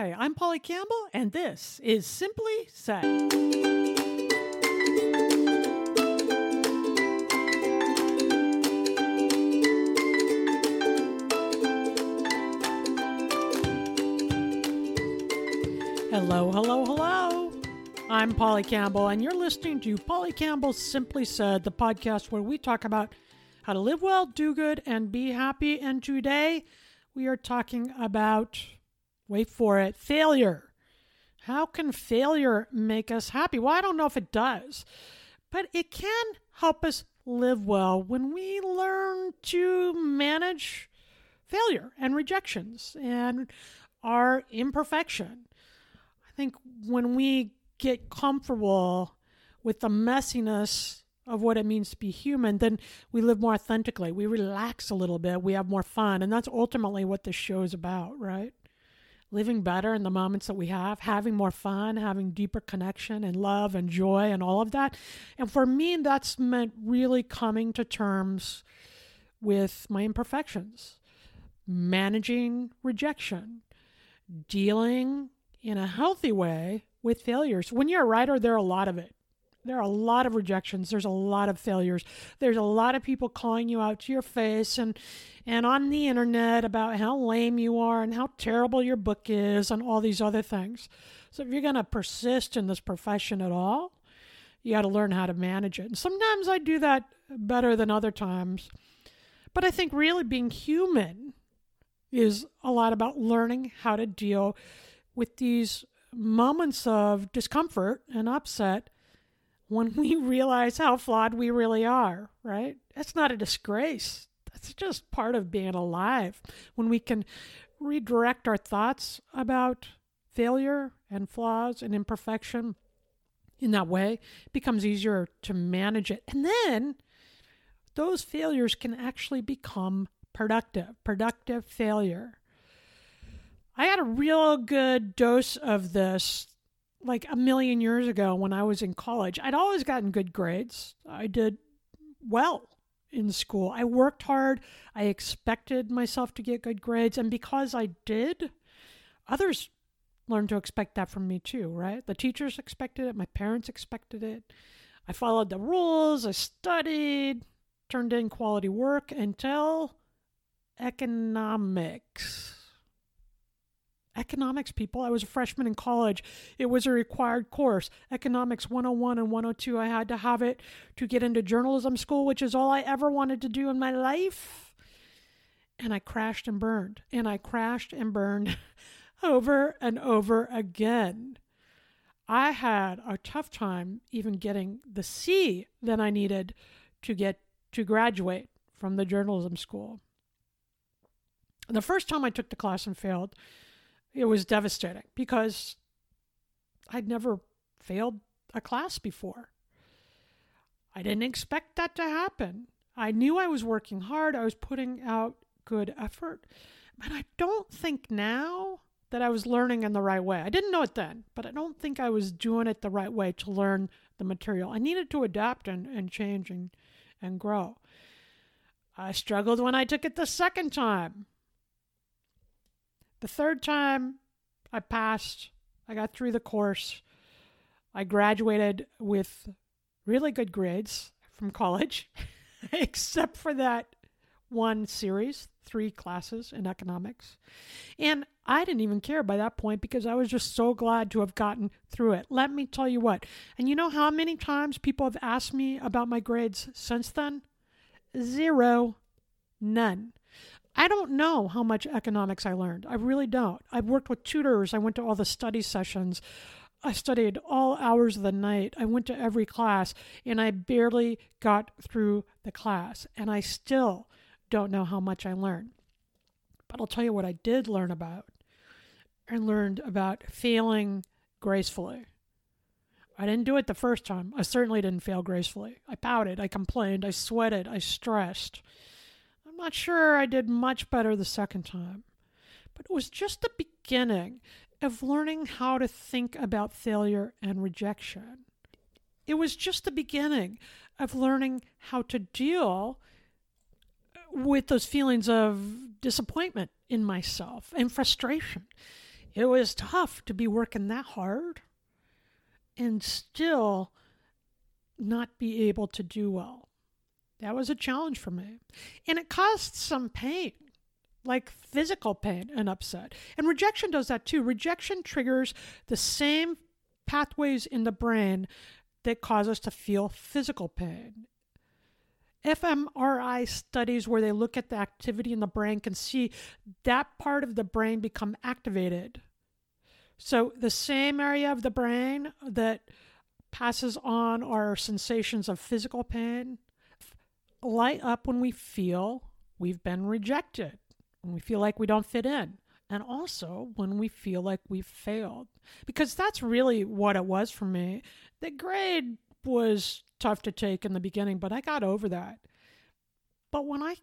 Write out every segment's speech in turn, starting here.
Hi, I'm Polly Campbell, and this is Simply Said. Hello, hello, hello. I'm Polly Campbell, and you're listening to Polly Campbell Simply Said, the podcast where we talk about how to live well, do good, and be happy. And today we are talking about, wait for it, failure. How can failure make us happy? Well, I don't know if it does, but it can help us live well when we learn to manage failure and rejections and our imperfection. I think when we get comfortable with the messiness of what it means to be human, then we live more authentically. We relax a little bit. We have more fun. And that's ultimately what this show is about, right? Living better in the moments that we have, having more fun, having deeper connection and love and joy and all of that. And for me, that's meant really coming to terms with my imperfections, managing rejection, dealing in a healthy way with failures. When you're a writer, there are a lot of it. There are a lot of rejections. There's a lot of failures. There's a lot of people calling you out to your face and and on the internet about how lame you are and how terrible your book is and all these other things. So if you're going to persist in this profession at all, you got to learn how to manage it. And sometimes I do that better than other times. But I think really being human is a lot about learning how to deal with these moments of discomfort and upset when we realize how flawed we really are, right? That's not a disgrace. That's just part of being alive. When we can redirect our thoughts about failure and flaws and imperfection in that way, it becomes easier to manage it. And then those failures can actually become productive, productive failure. I had a real good dose of this like a million years ago when I was in college. I'd always gotten good grades. I did well in school. I worked hard. I expected myself to get good grades. And because I did, others learned to expect that from me too, right? The teachers expected it. My parents expected it. I followed the rules. I studied, turned in quality work until economics economics, people. I was a freshman in college. It was a required course. Economics 101 and 102. I had to have it to get into journalism school, which is all I ever wanted to do in my life. And I crashed and burned. And I crashed and burned over and over again. I had a tough time even getting the C that I needed to get to graduate from the journalism school. The first time I took the class and failed, it was devastating because I'd never failed a class before. I didn't expect that to happen. I knew I was working hard, I was putting out good effort, but I don't think now that I was learning in the right way. I didn't know it then, but I don't think I was doing it the right way to learn the material. I needed to adapt and, and change and, and grow. I struggled when I took it the second time. The third time I passed, I got through the course. I graduated with really good grades from college, except for that one series, three classes in economics. And I didn't even care by that point because I was just so glad to have gotten through it. Let me tell you what. And you know how many times people have asked me about my grades since then? Zero. None. I don't know how much economics I learned. I really don't. I've worked with tutors. I went to all the study sessions. I studied all hours of the night. I went to every class and I barely got through the class. And I still don't know how much I learned. But I'll tell you what I did learn about. I learned about failing gracefully. I didn't do it the first time. I certainly didn't fail gracefully. I pouted, I complained, I sweated, I stressed not sure I did much better the second time, but it was just the beginning of learning how to think about failure and rejection. It was just the beginning of learning how to deal with those feelings of disappointment in myself and frustration. It was tough to be working that hard and still not be able to do well. That was a challenge for me. And it caused some pain, like physical pain and upset. And rejection does that too. Rejection triggers the same pathways in the brain that cause us to feel physical pain. fMRI studies where they look at the activity in the brain can see that part of the brain become activated. So, the same area of the brain that passes on our sensations of physical pain light up when we feel we've been rejected, when we feel like we don't fit in, and also when we feel like we've failed. Because that's really what it was for me. The grade was tough to take in the beginning, but I got over that. But when I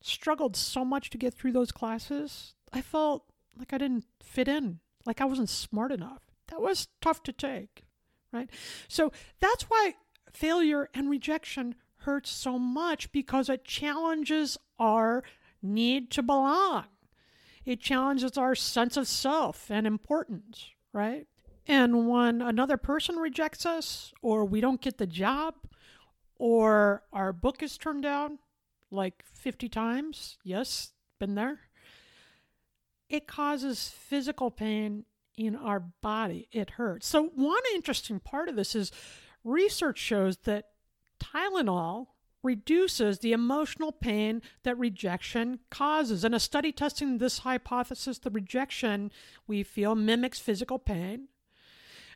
struggled so much to get through those classes, I felt like I didn't fit in, like I wasn't smart enough. That was tough to take, right? So that's why failure and rejection hurts so much because it challenges our need to belong. It challenges our sense of self and importance, right? And when another person rejects us, or we don't get the job, or our book is turned down like 50 times, yes, been there, it causes physical pain in our body. It hurts. So, one interesting part of this is research shows that Tylenol reduces the emotional pain that rejection causes. In a study testing this hypothesis, the rejection we feel mimics physical pain.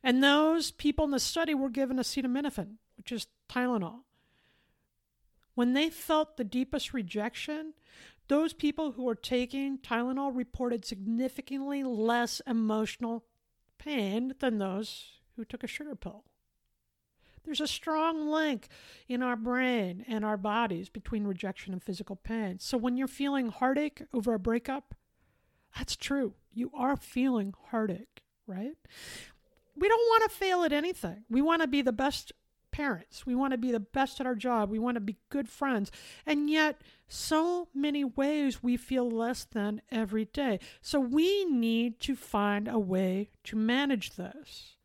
And those people in the study were given acetaminophen, which is Tylenol. When they felt the deepest rejection, those people who were taking Tylenol reported significantly less emotional pain than those who took a sugar pill. There's a strong link in our brain and our bodies between rejection and physical pain. So when you're feeling heartache over a breakup, that's true. You are feeling heartache, right? We don't want to fail at anything. We want to be the best parents. We want to be the best at our job. We want to be good friends. And yet, so many ways we feel less than every day. So we need to find a way to manage this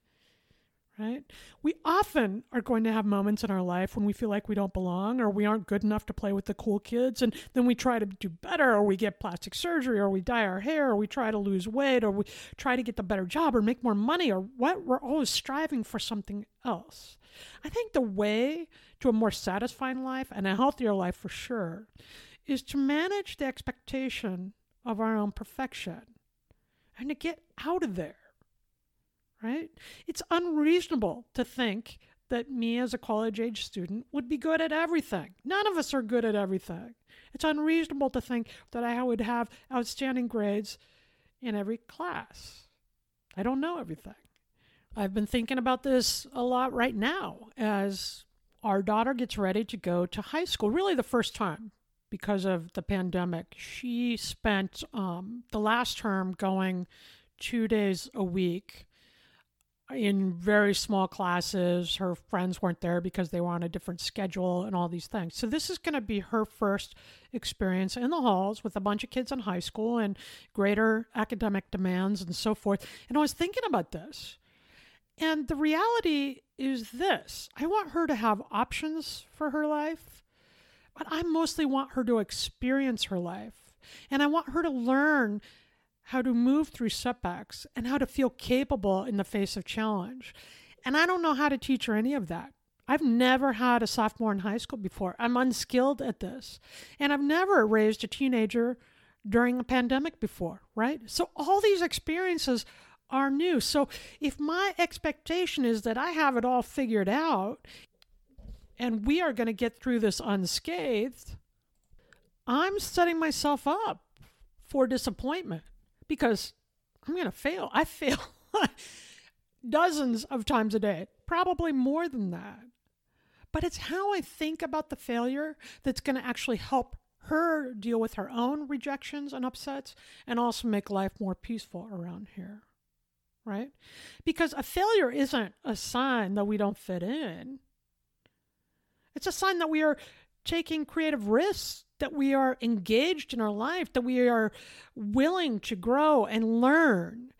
right? We often are going to have moments in our life when we feel like we don't belong or we aren't good enough to play with the cool kids. And then we try to do better or we get plastic surgery or we dye our hair or we try to lose weight or we try to get the better job or make more money or what. We're always striving for something else. I think the way to a more satisfying life and a healthier life for sure is to manage the expectation of our own perfection and to get out of there right? It's unreasonable to think that me as a college age student would be good at everything. None of us are good at everything. It's unreasonable to think that I would have outstanding grades in every class. I don't know everything. I've been thinking about this a lot right now as our daughter gets ready to go to high school, really the first time because of the pandemic. She spent um, the last term going two days a week in very small classes. Her friends weren't there because they were on a different schedule and all these things. So, this is going to be her first experience in the halls with a bunch of kids in high school and greater academic demands and so forth. And I was thinking about this. And the reality is this I want her to have options for her life, but I mostly want her to experience her life And I want her to learn how to move through setbacks and how to feel capable in the face of challenge. And I don't know how to teach her any of that. I've never had a sophomore in high school before. I'm unskilled at this. And I've never raised a teenager during a pandemic before, right? So all these experiences are new. So if my expectation is that I have it all figured out and we are going to get through this unscathed, I'm setting myself up for disappointment because I'm going to fail. I fail dozens of times a day, probably more than that. But it's how I think about the failure that's going to actually help her deal with her own rejections and upsets and also make life more peaceful around here. Right? Because a failure isn't a sign that we don't fit in. It's a sign that we are taking creative risks, that we are engaged in our life, that we are willing to grow and learn.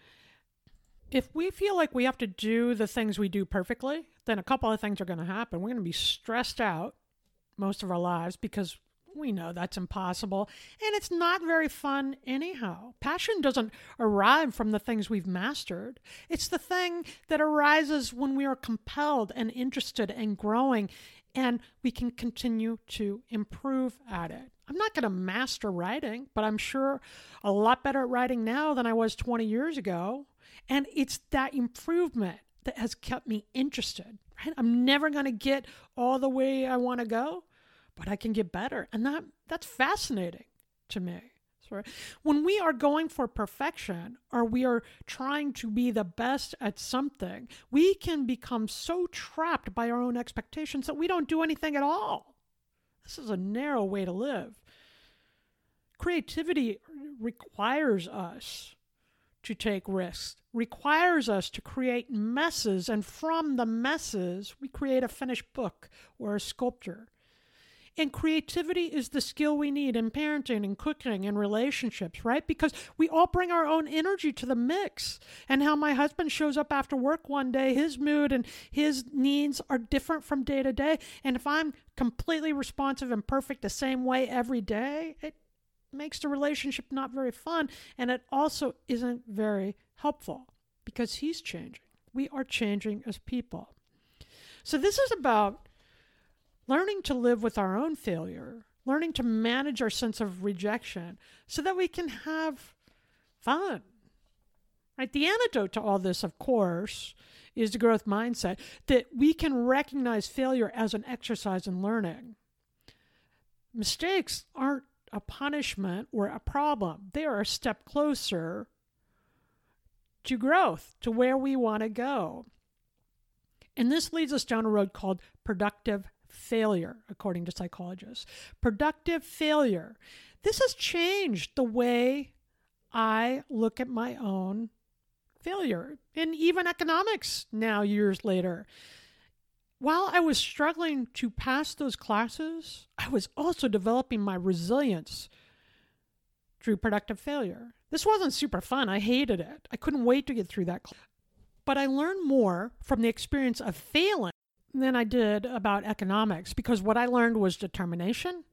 If we feel like we have to do the things we do perfectly, then a couple of things are going to happen. We're going to be stressed out most of our lives because we know that's impossible. And it's not very fun anyhow. Passion doesn't arrive from the things we've mastered, it's the thing that arises when we are compelled and interested and growing, and we can continue to improve at it. I'm not going to master writing, but I'm sure a lot better at writing now than I was 20 years ago. And it's that improvement that has kept me interested. Right? I'm never going to get all the way I want to go, but I can get better. And that that's fascinating to me. When we are going for perfection or we are trying to be the best at something, we can become so trapped by our own expectations that we don't do anything at all. This is a narrow way to live. Creativity requires us to take risks, requires us to create messes, and from the messes, we create a finished book or a sculpture. And creativity is the skill we need in parenting and cooking and relationships, right? Because we all bring our own energy to the mix. And how my husband shows up after work one day, his mood and his needs are different from day to day. And if I'm completely responsive and perfect the same way every day, it makes the relationship not very fun. And it also isn't very helpful because he's changing. We are changing as people. So this is about learning to live with our own failure, learning to manage our sense of rejection so that we can have fun. Right? The antidote to all this, of course, is the growth mindset that we can recognize failure as an exercise in learning. Mistakes aren't a punishment or a problem, they are a step closer to growth, to where we want to go. And this leads us down a road called productive failure, according to psychologists. Productive failure. This has changed the way I look at my own failure, and even economics now, years later. While I was struggling to pass those classes, I was also developing my resilience through productive failure. This wasn't super fun. I hated it. I couldn't wait to get through that. Class. But I learned more from the experience of failing than I did about economics because what I learned was determination.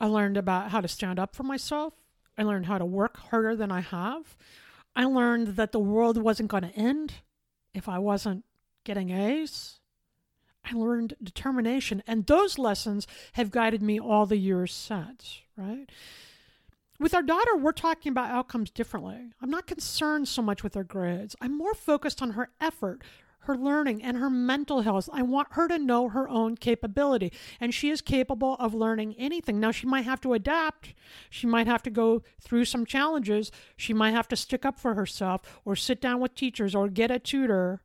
I learned about how to stand up for myself. I learned how to work harder than I have. I learned that the world wasn't going to end if I wasn't getting A's. I learned determination, and those lessons have guided me all the years since, right? With our daughter, we're talking about outcomes differently. I'm not concerned so much with her grades. I'm more focused on her effort, her learning and her mental health. I want her to know her own capability, and she is capable of learning anything. Now, she might have to adapt, she might have to go through some challenges, she might have to stick up for herself, or sit down with teachers, or get a tutor,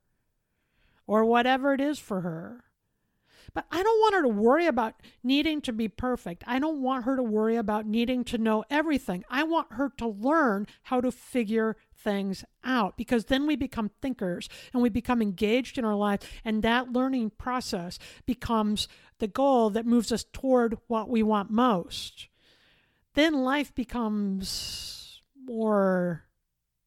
or whatever it is for her. But I don't want her to worry about needing to be perfect. I don't want her to worry about needing to know everything. I want her to learn how to figure things out because then we become thinkers and we become engaged in our life. And that learning process becomes the goal that moves us toward what we want most. Then life becomes more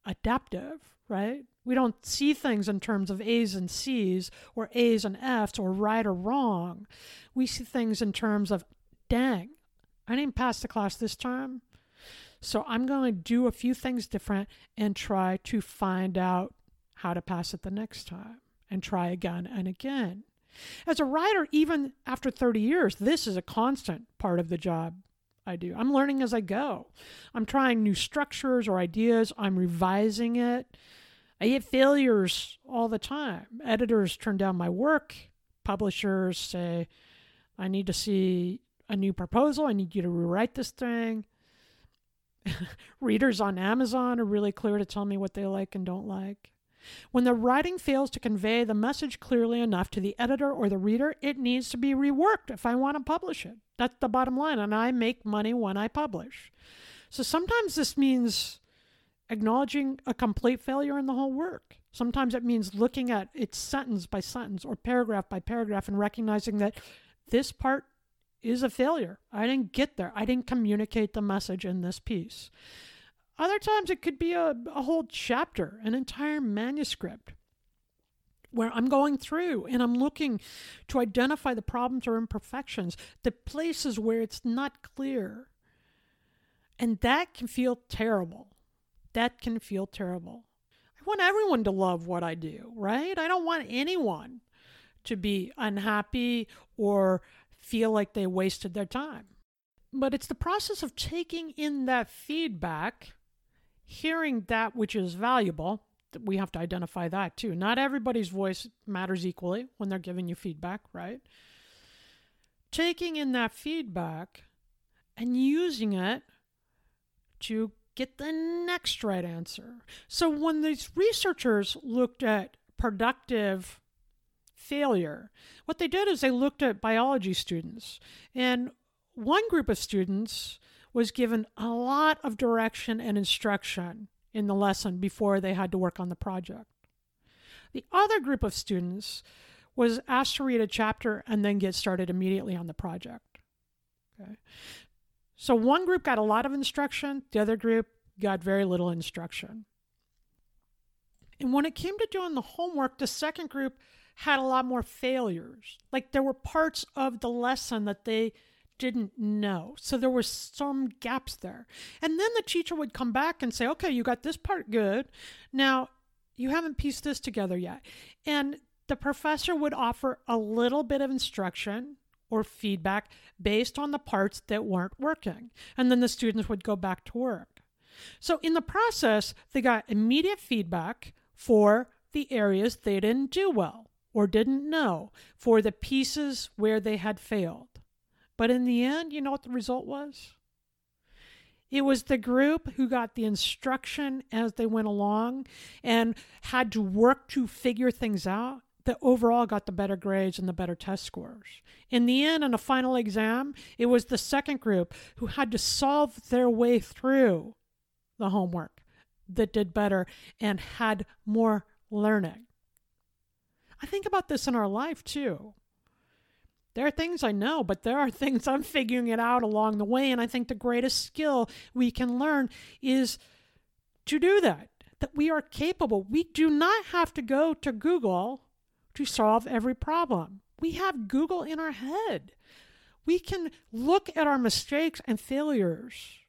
adaptive, right? We don't see things in terms of A's and C's or A's and F's or right or wrong. We see things in terms of, dang, I didn't pass the class this time. So I'm going to do a few things different and try to find out how to pass it the next time and try again and again. As a writer, even after 30 years, this is a constant part of the job I do. I'm learning as I go. I'm trying new structures or ideas, I'm revising it. I get failures all the time. Editors turn down my work, publishers say, I need to see a new proposal, I need you to rewrite this thing. Readers on Amazon are really clear to tell me what they like and don't like. When the writing fails to convey the message clearly enough to the editor or the reader, it needs to be reworked if I want to publish it. That's the bottom line. And I make money when I publish. So sometimes this means acknowledging a complete failure in the whole work. Sometimes it means looking at it sentence by sentence or paragraph by paragraph and recognizing that this part is a failure. I didn't get there. I didn't communicate the message in this piece. Other times it could be a, a whole chapter, an entire manuscript where I'm going through and I'm looking to identify the problems or imperfections, the places where it's not clear. And that can feel terrible. That can feel terrible. I want everyone to love what I do, right? I don't want anyone to be unhappy or feel like they wasted their time. But it's the process of taking in that feedback hearing that which is valuable, we have to identify that too. Not everybody's voice matters equally when they're giving you feedback, right? Taking in that feedback and using it to get the next right answer. So when these researchers looked at productive failure, what they did is they looked at biology students. And one group of students was given a lot of direction and instruction in the lesson before they had to work on the project. The other group of students was asked to read a chapter and then get started immediately on the project. Okay. So one group got a lot of instruction, the other group got very little instruction. And when it came to doing the homework, the second group had a lot more failures. Like there were parts of the lesson that they didn't know. So there were some gaps there. And then the teacher would come back and say, okay, you got this part good. Now, you haven't pieced this together yet. And the professor would offer a little bit of instruction or feedback based on the parts that weren't working. And then the students would go back to work. So in the process, they got immediate feedback for the areas they didn't do well or didn't know, for the pieces where they had failed. But in the end, you know what the result was? It was the group who got the instruction as they went along and had to work to figure things out that overall got the better grades and the better test scores. In the end, in a final exam, it was the second group who had to solve their way through the homework that did better and had more learning. I think about this in our life too. There are things I know, but there are things I'm figuring it out along the way. And I think the greatest skill we can learn is to do that, that we are capable. We do not have to go to Google to solve every problem. We have Google in our head. We can look at our mistakes and failures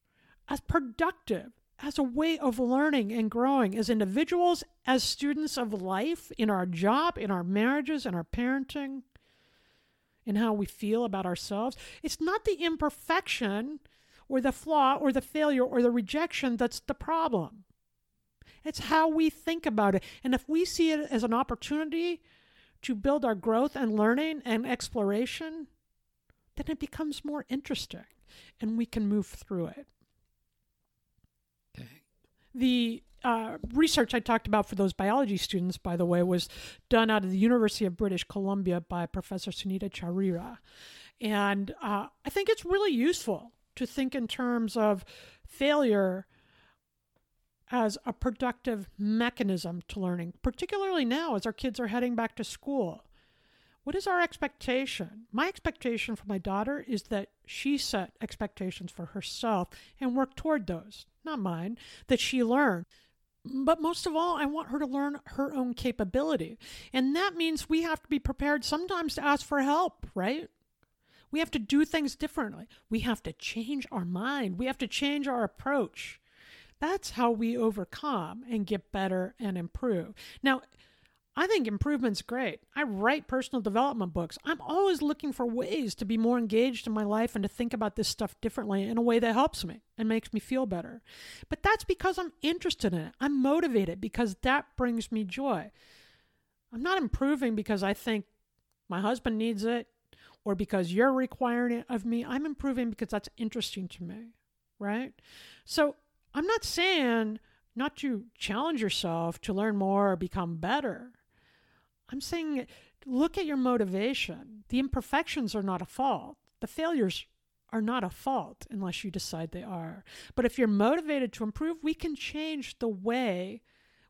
as productive, as a way of learning and growing as individuals, as students of life, in our job, in our marriages, in our parenting in how we feel about ourselves. It's not the imperfection or the flaw or the failure or the rejection that's the problem. It's how we think about it. And if we see it as an opportunity to build our growth and learning and exploration, then it becomes more interesting and we can move through it. Okay. The uh, research I talked about for those biology students, by the way, was done out of the University of British Columbia by Professor Sunita Charira. And uh, I think it's really useful to think in terms of failure as a productive mechanism to learning, particularly now as our kids are heading back to school. What is our expectation? My expectation for my daughter is that she set expectations for herself and work toward those, not mine, that she learn. But most of all, I want her to learn her own capability. And that means we have to be prepared sometimes to ask for help, right? We have to do things differently. We have to change our mind. We have to change our approach. That's how we overcome and get better and improve. Now, I think improvement's great. I write personal development books. I'm always looking for ways to be more engaged in my life and to think about this stuff differently in a way that helps me and makes me feel better. But that's because I'm interested in it. I'm motivated because that brings me joy. I'm not improving because I think my husband needs it or because you're requiring it of me. I'm improving because that's interesting to me, right? So I'm not saying not to challenge yourself to learn more or become better. I'm saying look at your motivation. The imperfections are not a fault. The failures are not a fault unless you decide they are. But if you're motivated to improve, we can change the way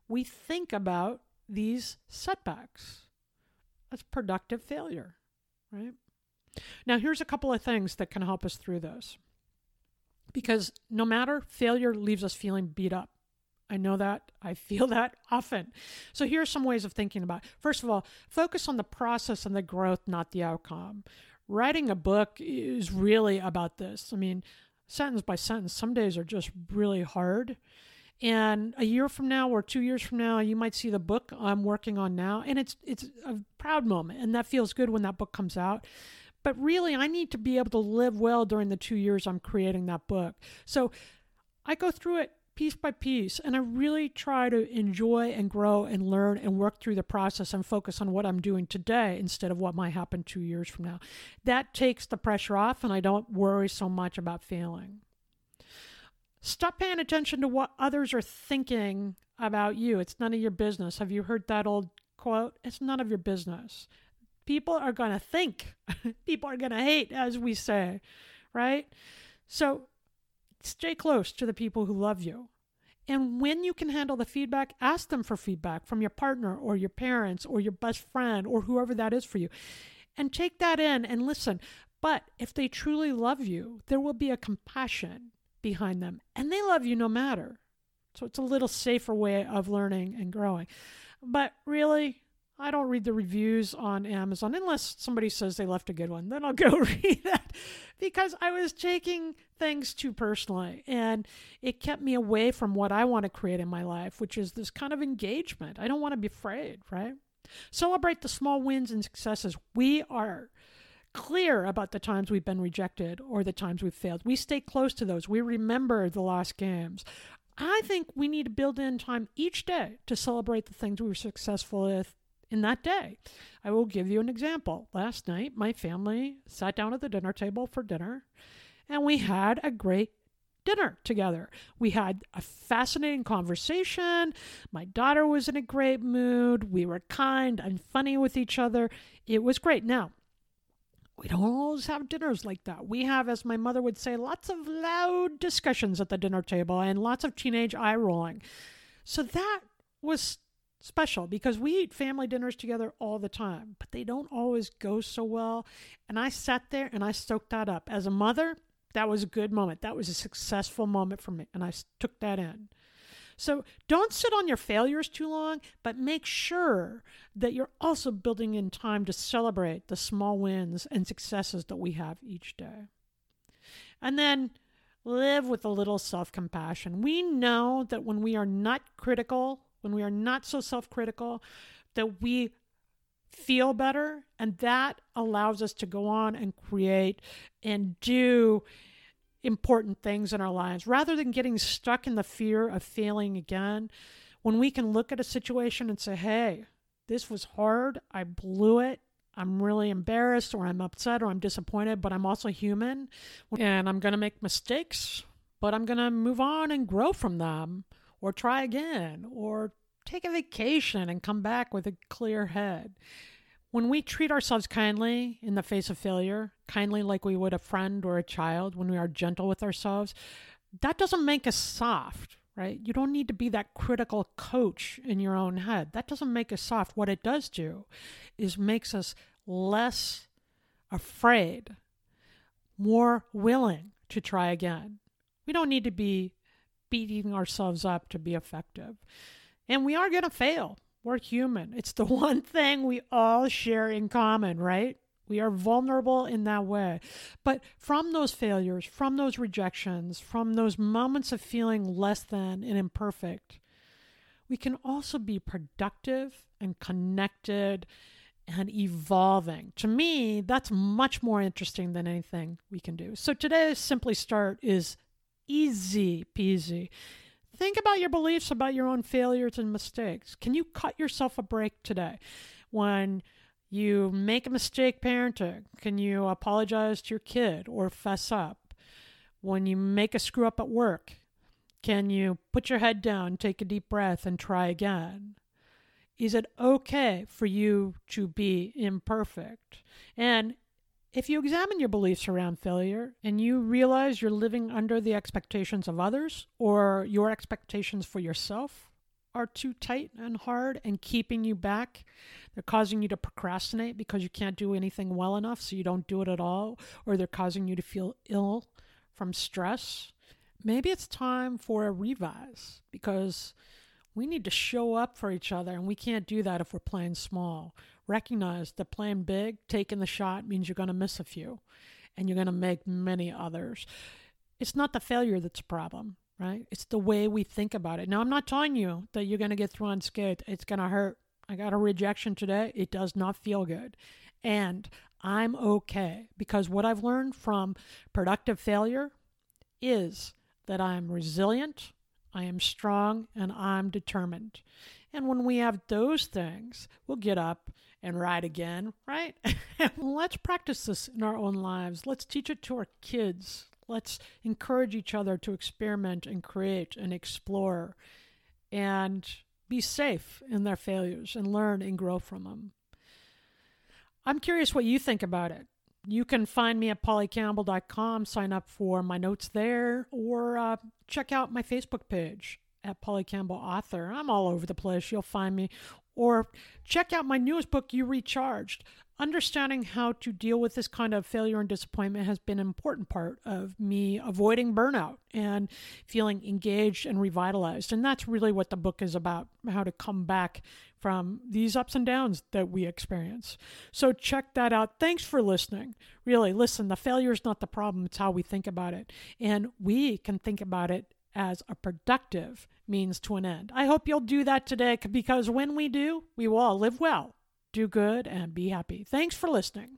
we think about these setbacks. That's productive failure, right? Now, here's a couple of things that can help us through this. Because no matter, failure leaves us feeling beat up. I know that. I feel that often. So here are some ways of thinking about it. First of all, focus on the process and the growth, not the outcome. Writing a book is really about this. I mean, sentence by sentence, some days are just really hard. And a year from now or two years from now, you might see the book I'm working on now, and it's it's a proud moment, and that feels good when that book comes out. But really, I need to be able to live well during the two years I'm creating that book. So I go through it piece by piece. And I really try to enjoy and grow and learn and work through the process and focus on what I'm doing today instead of what might happen two years from now. That takes the pressure off, and I don't worry so much about failing. Stop paying attention to what others are thinking about you. It's none of your business. Have you heard that old quote? It's none of your business. People are going to think, people are going to hate, as we say, right? So stay close to the people who love you. And when you can handle the feedback, ask them for feedback from your partner or your parents or your best friend or whoever that is for you. And take that in and listen. But if they truly love you, there will be a compassion behind them. And they love you no matter. So it's a little safer way of learning and growing. But really, I don't read the reviews on Amazon unless somebody says they left a good one. Then I'll go read that because I was taking things too personally and it kept me away from what I want to create in my life, which is this kind of engagement. I don't want to be afraid, right? Celebrate the small wins and successes. We are clear about the times we've been rejected or the times we've failed. We stay close to those. We remember the lost games. I think we need to build in time each day to celebrate the things we were successful with in that day. I will give you an example. Last night, my family sat down at the dinner table for dinner, and we had a great dinner together. We had a fascinating conversation. My daughter was in a great mood. We were kind and funny with each other. It was great. Now, we don't always have dinners like that. We have, as my mother would say, lots of loud discussions at the dinner table and lots of teenage eye rolling. So that was special because we eat family dinners together all the time, but they don't always go so well. And I sat there and I soaked that up. As a mother, that was a good moment. That was a successful moment for me, and I took that in. So don't sit on your failures too long, but make sure that you're also building in time to celebrate the small wins and successes that we have each day. And then live with a little self compassion. We know that when we are not critical when we are not so self critical, that we feel better. And that allows us to go on and create and do important things in our lives rather than getting stuck in the fear of failing again. When we can look at a situation and say, hey, this was hard, I blew it. I'm really embarrassed or I'm upset or I'm disappointed, but I'm also human and I'm going to make mistakes, but I'm going to move on and grow from them or try again or take a vacation and come back with a clear head. When we treat ourselves kindly in the face of failure, kindly like we would a friend or a child, when we are gentle with ourselves, that doesn't make us soft, right? You don't need to be that critical coach in your own head. That doesn't make us soft. What it does do is makes us less afraid, more willing to try again. We don't need to be beating ourselves up to be effective. And we are going to fail. We're human. It's the one thing we all share in common, right? We are vulnerable in that way. But from those failures, from those rejections, from those moments of feeling less than and imperfect, we can also be productive and connected and evolving. To me, that's much more interesting than anything we can do. So today's Simply Start is easy peasy. Think about your beliefs about your own failures and mistakes. Can you cut yourself a break today? When you make a mistake parenting, can you apologize to your kid or fess up? When you make a screw up at work, can you put your head down, take a deep breath, and try again? Is it okay for you to be imperfect? And if you examine your beliefs around failure and you realize you're living under the expectations of others or your expectations for yourself are too tight and hard and keeping you back, they're causing you to procrastinate because you can't do anything well enough, so you don't do it at all, or they're causing you to feel ill from stress, maybe it's time for a revise because we need to show up for each other, and we can't do that if we're playing small. Recognize that playing big, taking the shot, means you're going to miss a few and you're going to make many others. It's not the failure that's a problem, right? It's the way we think about it. Now, I'm not telling you that you're going to get through unscathed. It's going to hurt. I got a rejection today. It does not feel good. And I'm okay because what I've learned from productive failure is that I'm resilient, I am strong, and I'm determined. And when we have those things, we'll get up and ride again, right? Let's practice this in our own lives. Let's teach it to our kids. Let's encourage each other to experiment and create and explore and be safe in their failures and learn and grow from them. I'm curious what you think about it. You can find me at pollycampbell.com, sign up for my notes there, or uh, check out my Facebook page at Polly Campbell Author. I'm all over the place. You'll find me. Or check out my newest book, You Recharged. Understanding how to deal with this kind of failure and disappointment has been an important part of me avoiding burnout and feeling engaged and revitalized. And that's really what the book is about how to come back from these ups and downs that we experience. So check that out. Thanks for listening. Really, listen, the failure is not the problem, it's how we think about it. And we can think about it as a productive means to an end. I hope you'll do that today because when we do, we will all live well do good, and be happy. Thanks for listening.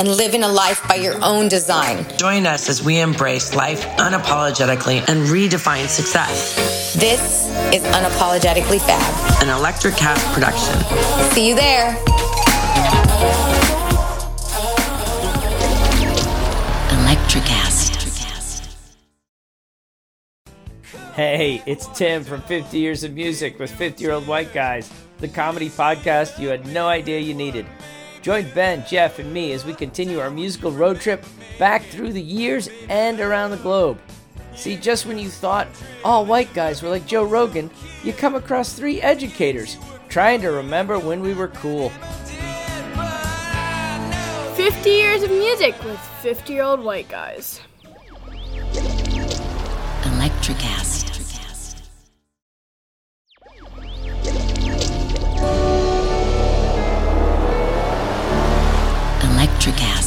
and living a life by your own design. Join us as we embrace life unapologetically and redefine success. This is Unapologetically Fab, an Electricast production. See you there. Electricast. Hey, it's Tim from 50 Years of Music with 50 Year Old White Guys, the comedy podcast you had no idea you needed. Join Ben, Jeff, and me as we continue our musical road trip back through the years and around the globe. See, just when you thought all white guys were like Joe Rogan, you come across three educators trying to remember when we were cool. 50 years of music with 50 year old white guys. Electricast. Electricast.